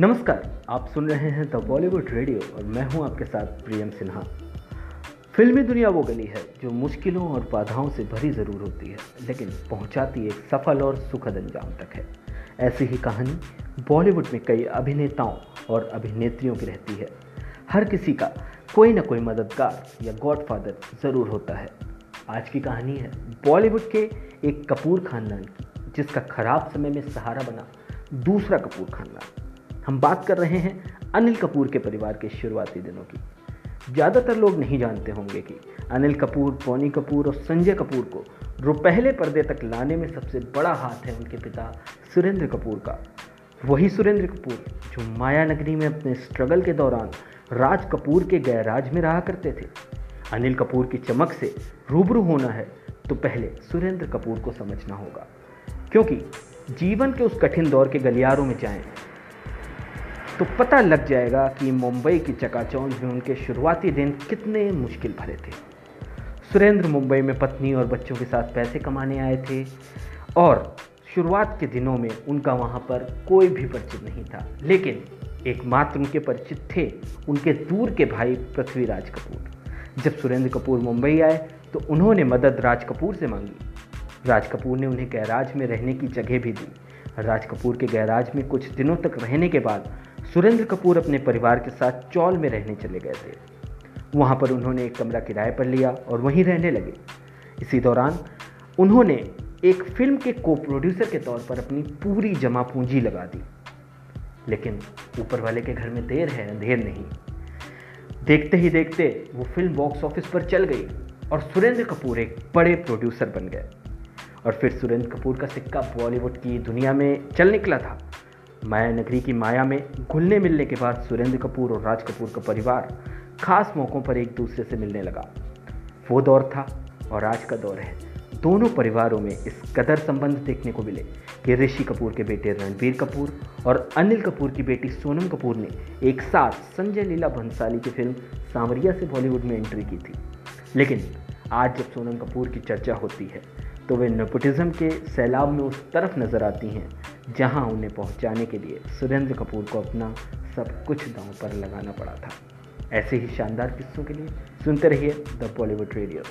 नमस्कार, आप सुन रहे हैं द बॉलीवुड रेडियो और मैं हूँ आपके साथ प्रियम सिन्हा। फिल्मी दुनिया वो गली है जो मुश्किलों और बाधाओं से भरी ज़रूर होती है, लेकिन पहुंचाती एक सफल और सुखद अंजाम तक है। ऐसी ही कहानी बॉलीवुड में कई अभिनेताओं और अभिनेत्रियों की रहती है। हर किसी का कोई ना कोई मददगार या गॉडफादर ज़रूर होता है। आज की कहानी है बॉलीवुड के एक कपूर खानदान की, जिसका खराब समय में सहारा बना दूसरा कपूर खानदान। हम बात कर रहे हैं अनिल कपूर के परिवार के शुरुआती दिनों की। ज़्यादातर लोग नहीं जानते होंगे कि अनिल कपूर, पोनी कपूर और संजय कपूर को रो पहले पर्दे तक लाने में सबसे बड़ा हाथ है उनके पिता सुरेंद्र कपूर का। वही सुरेंद्र कपूर जो माया नगरी में अपने स्ट्रगल के दौरान राज कपूर के गैराज में रहा करते थे। अनिल कपूर की चमक से रूबरू होना है तो पहले सुरेंद्र कपूर को समझना होगा। क्योंकि जीवन के उस कठिन दौर के गलियारों में जाएँ तो पता लग जाएगा कि मुंबई की चकाचौंध में उनके शुरुआती दिन कितने मुश्किल भरे थे। सुरेंद्र मुंबई में पत्नी और बच्चों के साथ पैसे कमाने आए थे और शुरुआत के दिनों में उनका वहाँ पर कोई भी परिचित नहीं था। लेकिन एकमात्र उनके परिचित थे उनके दूर के भाई पृथ्वीराज कपूर। जब सुरेंद्र कपूर मुंबई आए तो उन्होंने मदद राज कपूर से मांगी। राज कपूर ने उन्हें गैराज में रहने की जगह भी दी। राज कपूर के गैराज में कुछ दिनों तक रहने के बाद सुरेंद्र कपूर अपने परिवार के साथ चौल में रहने चले गए थे। वहाँ पर उन्होंने एक कमरा किराए पर लिया और वहीं रहने लगे। इसी दौरान उन्होंने एक फ़िल्म के को प्रोड्यूसर के तौर पर अपनी पूरी जमा पूंजी लगा दी। लेकिन ऊपर वाले के घर में देर है अंधेर नहीं। देखते ही देखते वो फ़िल्म बॉक्स ऑफ़िस पर चल गई और सुरेंद्र कपूर एक बड़े प्रोड्यूसर बन गए। और फिर सुरेंद्र कपूर का सिक्का बॉलीवुड की दुनिया में चल निकला था। माया नगरी की माया में घुलने मिलने के बाद सुरेंद्र कपूर और राज कपूर का परिवार खास मौक़ों पर एक दूसरे से मिलने लगा। वो दौर था और आज का दौर है। दोनों परिवारों में इस कदर संबंध देखने को मिले कि ऋषि कपूर के बेटे रणबीर कपूर और अनिल कपूर की बेटी सोनम कपूर ने एक साथ संजय लीला भंसाली की फ़िल्म सांवरिया से बॉलीवुड में एंट्री की थी। लेकिन आज जब सोनम कपूर की चर्चा होती है तो वे नेपोटिज्म के सैलाब में उस तरफ़ नज़र आती हैं जहाँ उन्हें पहुँचाने के लिए सुरेंद्र कपूर को अपना सब कुछ दांव पर लगाना पड़ा था। ऐसे ही शानदार किस्सों के लिए सुनते रहिए द बॉलीवुड रेडियो।